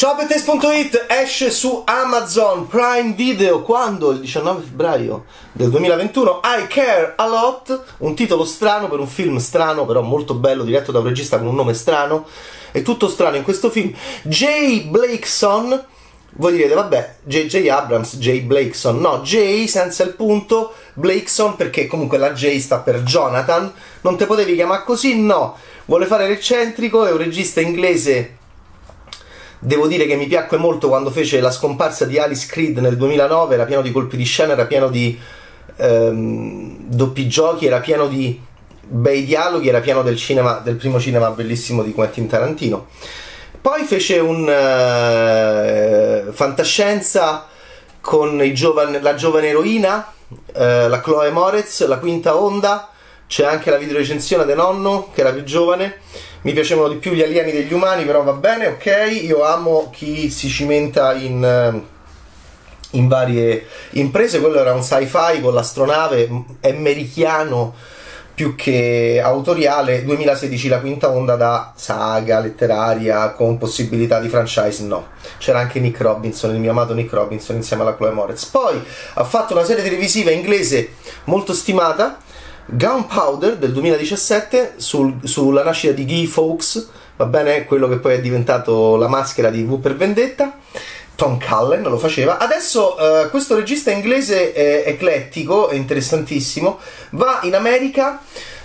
Ciao Bettes.it esce su Amazon Prime Video quando? Il 19 febbraio del 2021 I Care A Lot, un titolo strano per un film strano però molto bello diretto da un regista con un nome strano è tutto strano in questo film Jay Blakeson voi direte vabbè J.J. Abrams, Jay Blakeson no, Jay senza il punto Blakeson perché comunque la J sta per Jonathan non te potevi chiamare così? no vuole fare l'eccentrico è un regista inglese Devo dire che mi piacque molto quando fece la scomparsa di Alice Creed nel 2009, era pieno di colpi di scena, era pieno di ehm, doppi giochi, era pieno di bei dialoghi, era pieno del, cinema, del primo cinema bellissimo di Quentin Tarantino. Poi fece un uh, fantascienza con giovani, la giovane eroina, uh, la Chloe Moretz, la quinta onda, c'è anche la videorecensione del nonno, che era più giovane mi piacevano di più gli alieni degli umani, però va bene, ok. Io amo chi si cimenta in, eh, in varie imprese. Quello era un sci-fi con l'astronave, è merichiano più che autoriale. 2016 la quinta onda da saga letteraria con possibilità di franchise, no. C'era anche Nick Robinson, il mio amato Nick Robinson insieme alla Chloe Moretz. Poi ha fatto una serie televisiva inglese molto stimata Gunpowder del 2017 sul, sulla nascita di Guy Fawkes, va bene, quello che poi è diventato la maschera di V per Vendetta. Tom Cullen lo faceva. Adesso uh, questo regista inglese è eclettico, è interessantissimo, va in America,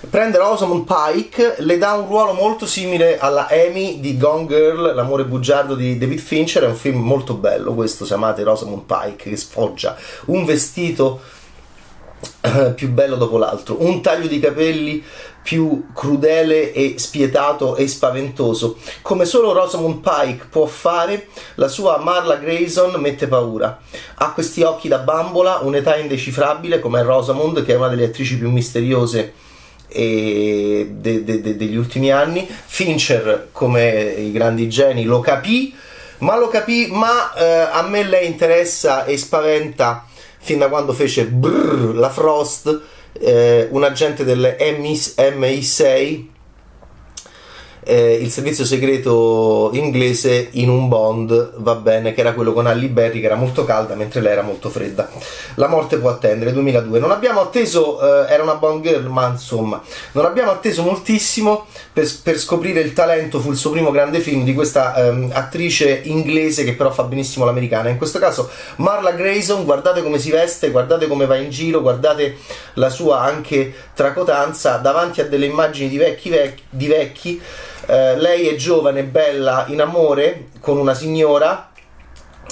prende Rosamund Pike, le dà un ruolo molto simile alla Amy di Gone Girl, l'amore bugiardo di David Fincher, è un film molto bello questo, se amate Rosamund Pike, che sfoggia un vestito più bello dopo l'altro, un taglio di capelli più crudele e spietato e spaventoso. Come solo Rosamund Pike può fare, la sua Marla Grayson mette paura. Ha questi occhi da bambola, un'età indecifrabile come Rosamund, che è una delle attrici più misteriose de, de, de, degli ultimi anni. Fincher, come i grandi geni, lo capì, ma lo capì, ma eh, a me lei interessa e spaventa fin da quando fece brrr, la Frost, eh, un agente delle MI6 eh, il servizio segreto inglese in un Bond, va bene, che era quello con Halle Berry che era molto calda mentre lei era molto fredda. La morte può attendere, 2002. Non abbiamo atteso, eh, era una Bond girl, ma insomma, non abbiamo atteso moltissimo per, per, scoprire il talento, fu il suo primo grande film di questa ehm, attrice inglese che però fa benissimo l'americana. In questo caso Marla Grayson, guardate come si veste, guardate come va in giro, guardate la sua anche tracotanza davanti a delle immagini di vecchi, vecchi, di vecchi eh, lei è giovane, bella, in amore con una signora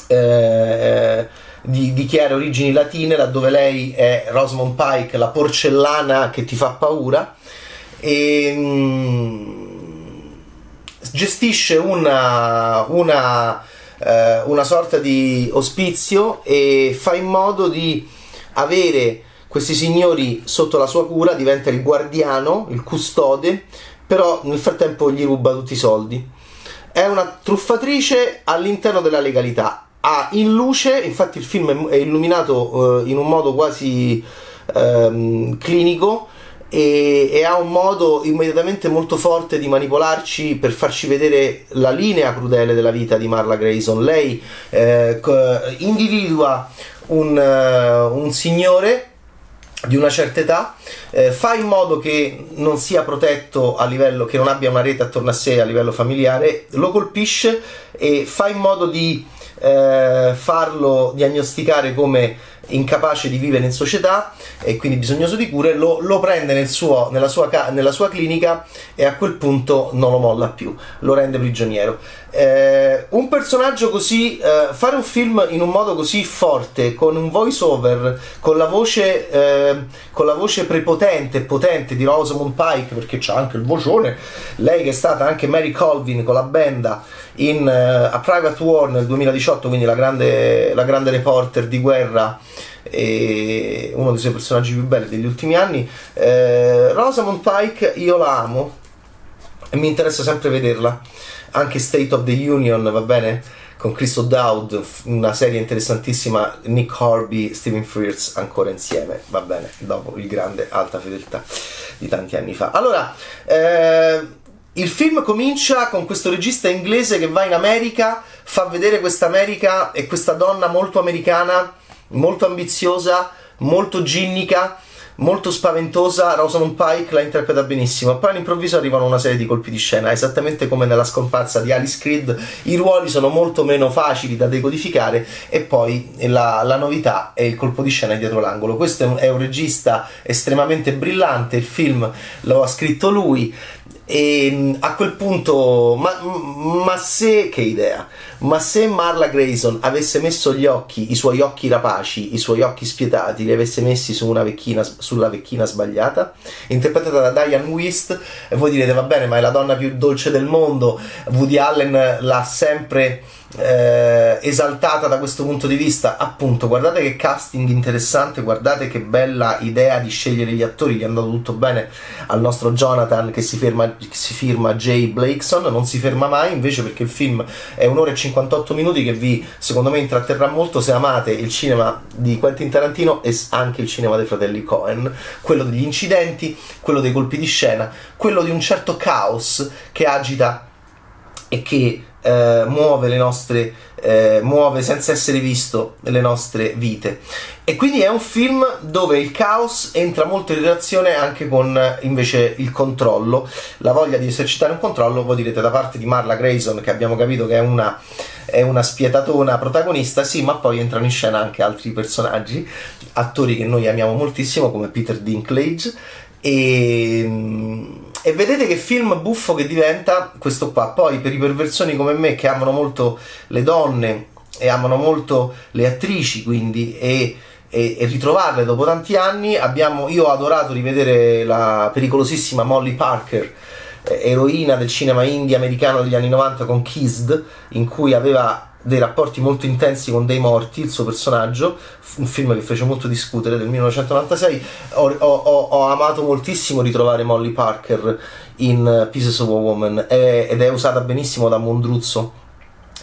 eh, di, di, chiare origini latine, laddove lei è Rosamond Pike, la porcellana che ti fa paura. E, mh, mm, gestisce una, una, eh, una sorta di ospizio e fa in modo di avere questi signori sotto la sua cura, diventa il guardiano, il custode però nel frattempo gli ruba tutti i soldi. È una truffatrice all'interno della legalità. Ha in luce, infatti il film è illuminato eh, in un modo quasi ehm, clinico e, e, ha un modo immediatamente molto forte di manipolarci per farci vedere la linea crudele della vita di Marla Grayson. Lei eh, individua un, uh, un signore di una certa età, eh, fa in modo che non sia protetto a livello, che non abbia una rete attorno a sé a livello familiare, lo colpisce e fa in modo di eh, farlo diagnosticare come incapace di vivere in società e quindi bisognoso di cure, lo, lo prende nel suo, nella, sua, nella, sua, clinica e a quel punto non lo molla più, lo rende prigioniero. Eh, un personaggio così, eh, fare un film in un modo così forte, con un voice over, con la voce, eh, con la voce prepotente e potente di Rosamund Pike, perché c'ha anche il vocione, lei che è stata anche Mary Colvin con la benda in uh, A Private War nel 2018, quindi la grande, la grande reporter di guerra e uno dei suoi personaggi più belli degli ultimi anni. Eh, Rosamund Pike io la amo e mi interessa sempre vederla. Anche State of the Union, va bene? Con Chris O'Dowd, una serie interessantissima, Nick Horby, Stephen Frears ancora insieme, va bene, dopo il grande Alta Fedeltà di tanti anni fa. Allora, eh, il film comincia con questo regista inglese che va in America fa vedere questa America e questa donna molto americana, molto ambiziosa, molto ginnica molto spaventosa, Rosamund Pike la interpreta benissimo, poi all'improvviso arrivano una serie di colpi di scena, esattamente come nella scomparsa di Alice Creed, i ruoli sono molto meno facili da decodificare e poi la, la novità è il colpo di scena dietro l'angolo. Questo è un regista estremamente brillante, il film lo ha scritto lui, e mm, a quel punto, ma, ma, se, che idea, ma se Marla Grayson avesse messo gli occhi, i suoi occhi rapaci, i suoi occhi spietati, li avesse messi su vecchina, sulla vecchina sbagliata, interpretata da Diane Wist, voi direte va bene, ma è la donna più dolce del mondo, Woody Allen l'ha sempre eh, esaltata da questo punto di vista. Appunto, guardate che casting interessante, guardate che bella idea di scegliere gli attori, gli è andato tutto bene al nostro Jonathan che si, ferma, che si firma Jay Blakeson, non si ferma mai invece perché il film è un'ora e 58 minuti che vi, secondo me, intratterrà molto se amate il cinema di Quentin Tarantino e anche il cinema dei fratelli Cohen, quello degli incidenti, quello dei colpi di scena, quello di un certo caos che agita e che eh, muove le nostre eh, muove senza essere visto le nostre vite. E quindi è un film dove il caos entra molto in relazione anche con invece il controllo. La voglia di esercitare un controllo voi direte da parte di Marla Grayson che abbiamo capito che è una, è una spietatona protagonista sì ma poi entrano in scena anche altri personaggi attori che noi amiamo moltissimo come Peter Dinklage. E e vedete che film buffo che diventa questo qua. Poi per i perversoni come me che amano molto le donne e amano molto le attrici, quindi e, e, e ritrovarle dopo tanti anni, abbiamo, io ho adorato rivedere la pericolosissima Molly Parker eh, eroina del cinema indie americano degli anni 90 con Kissed, in cui aveva dei rapporti molto intensi con dei morti, il suo personaggio, un film che fece molto discutere del 1996. Ho, ho, ho amato moltissimo ritrovare Molly Parker in Pieces of a Woman è, ed è usata benissimo da Mondruzzo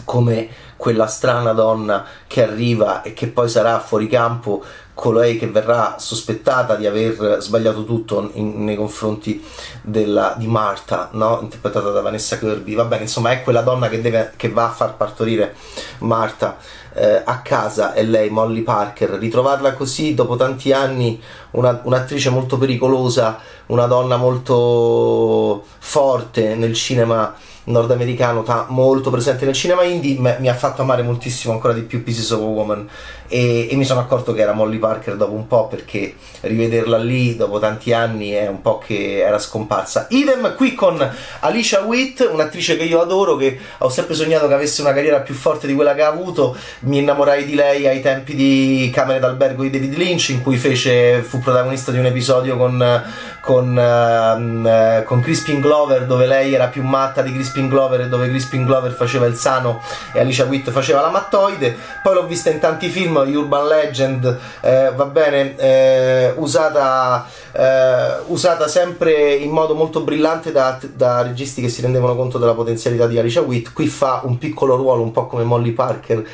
come quella strana donna che arriva e che poi sarà fuori campo colei che verrà sospettata di aver sbagliato tutto in, nei confronti della, di Marta, no? interpretata da Vanessa Kirby. Va bene, insomma, è quella donna che, deve, che va a far partorire Marta eh, a casa e lei, Molly Parker. Ritrovarla così dopo tanti anni, una, un'attrice molto pericolosa, una donna molto forte nel cinema nordamericano ta- molto presente nel cinema indie me- mi ha fatto amare moltissimo ancora di più Pieces of a Woman e-, e mi sono accorto che era Molly Parker dopo un po' perché rivederla lì dopo tanti anni è un po' che era scomparsa. Idem qui con Alicia Witt un'attrice che io adoro che ho sempre sognato che avesse una carriera più forte di quella che ha avuto. Mi innamorai di lei ai tempi di Camere d'albergo di David Lynch in cui fece, fu protagonista di un episodio con, con, uh, con Crispin Glover dove lei era più matta di Crispin Glover e dove Crispin Glover faceva il sano e Alicia Witt faceva la mattoide. Poi l'ho vista in tanti film Urban Legend eh, va bene eh, usata, eh, usata sempre in modo molto brillante da, da registi che si rendevano conto della potenzialità di Alicia Witt qui fa un piccolo ruolo un po' come Molly Parker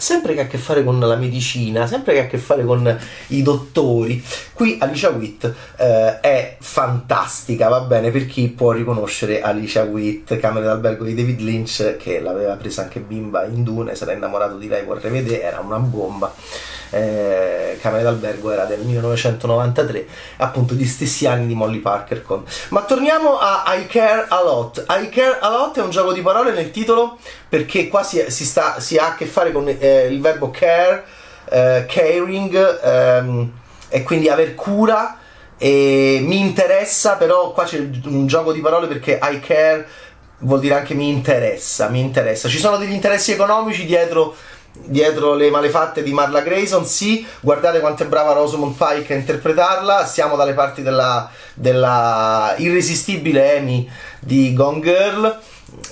sempre che ha a che fare con la medicina, sempre che ha a che fare con i dottori. Qui Alicia Witt eh, è fantastica, va bene per chi può riconoscere Alicia Witt, Camera d'albergo di David Lynch, che l'aveva presa anche bimba in Dune, era innamorato di lei, vorrei vedere, era una bomba eh, Camere d'albergo era del 1993, appunto gli stessi anni di Molly Parker con. Ma torniamo a I Care A Lot. I Care A Lot è un gioco di parole nel titolo perché qua si, si, sta, si ha a che fare con eh, il verbo care, eh, caring ehm, e quindi aver cura. E mi interessa, però qua c'è un gioco di parole perché I care vuol dire anche mi interessa, mi interessa. Ci sono degli interessi economici dietro dietro le malefatte di Marla Grayson, sì, guardate quanto è brava Rosamund Pike a interpretarla, siamo dalle parti della, della irresistibile Amy di Gone Girl,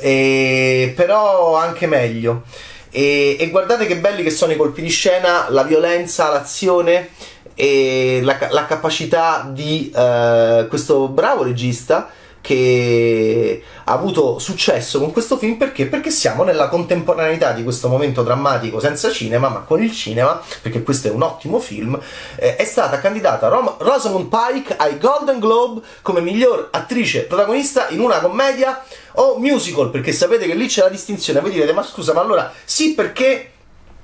e, però anche meglio. E, e, guardate che belli che sono i colpi di scena, la violenza, l'azione e la, la capacità di uh, questo bravo regista che ha avuto successo con questo film perché? Perché siamo nella contemporaneità di questo momento drammatico senza cinema, ma con il cinema, perché questo è un ottimo film. Eh, è stata candidata Rom- Rosamund Pike ai Golden Globe come miglior attrice protagonista in una commedia o musical, perché sapete che lì c'è la distinzione. Voi direte, ma scusa, ma allora sì, perché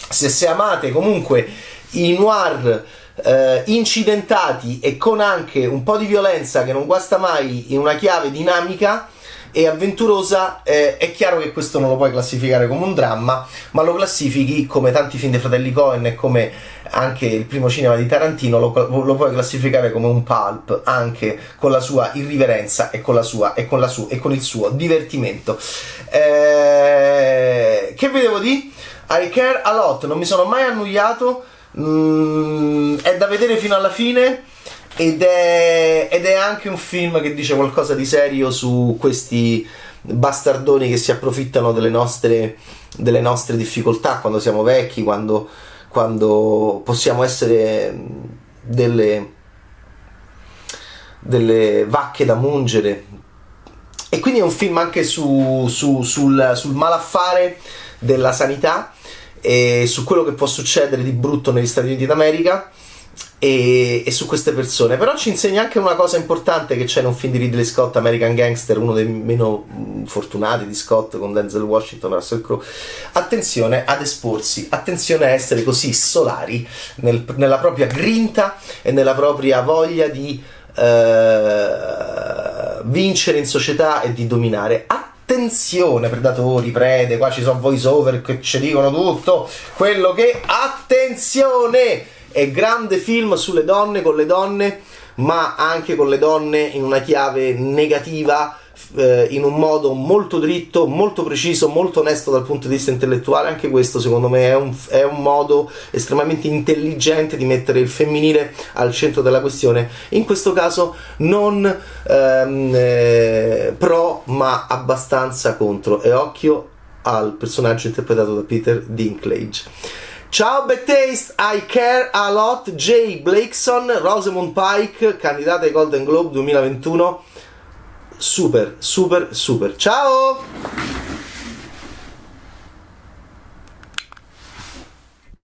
se, se amate comunque i noir eh, incidentati e con anche un po' di violenza che non guasta mai in una chiave dinamica e avventurosa, eh, è chiaro che questo non lo puoi classificare come un dramma, ma lo classifichi come tanti film dei fratelli Cohen e come anche il primo cinema di Tarantino lo, lo, puoi classificare come un pulp, anche con la sua irriverenza e con, sua, e con, su, e con il suo divertimento. Eh, che vedevo di? I care a lot, non mi sono mai annoiato Mm, è da vedere fino alla fine ed è, ed è anche un film che dice qualcosa di serio su questi bastardoni che si approfittano delle nostre, delle nostre difficoltà quando siamo vecchi, quando, quando possiamo essere delle, delle vacche da mungere. E quindi è un film anche su, su, sul, sul malaffare della sanità e su quello che può succedere di brutto negli Stati Uniti d'America e, e, su queste persone. Però ci insegna anche una cosa importante che c'è in un film di Ridley Scott, American Gangster, uno dei meno mm, fortunati di Scott con Denzel Washington e Russell Crowe. Attenzione ad esporsi, attenzione a essere così solari nel, nella propria grinta e nella propria voglia di eh, vincere in società e di dominare. Attenzione attenzione predatori, prede, qua ci sono voice over che ci dicono tutto, quello che attenzione è grande film sulle donne con le donne, ma anche con le donne in una chiave negativa eh, in un modo molto dritto, molto preciso, molto onesto dal punto di vista intellettuale. Anche questo, secondo me, è un, è un modo estremamente intelligente di mettere il femminile al centro della questione. In questo caso, non ehm, eh, pro, ma abbastanza contro. E occhio al personaggio interpretato da Peter Dinklage. Ciao Bad Taste, I Care A Lot, Jay Blakeson, Rosamund Pike, candidata ai Golden Globe 2021 super, super, super. Ciao!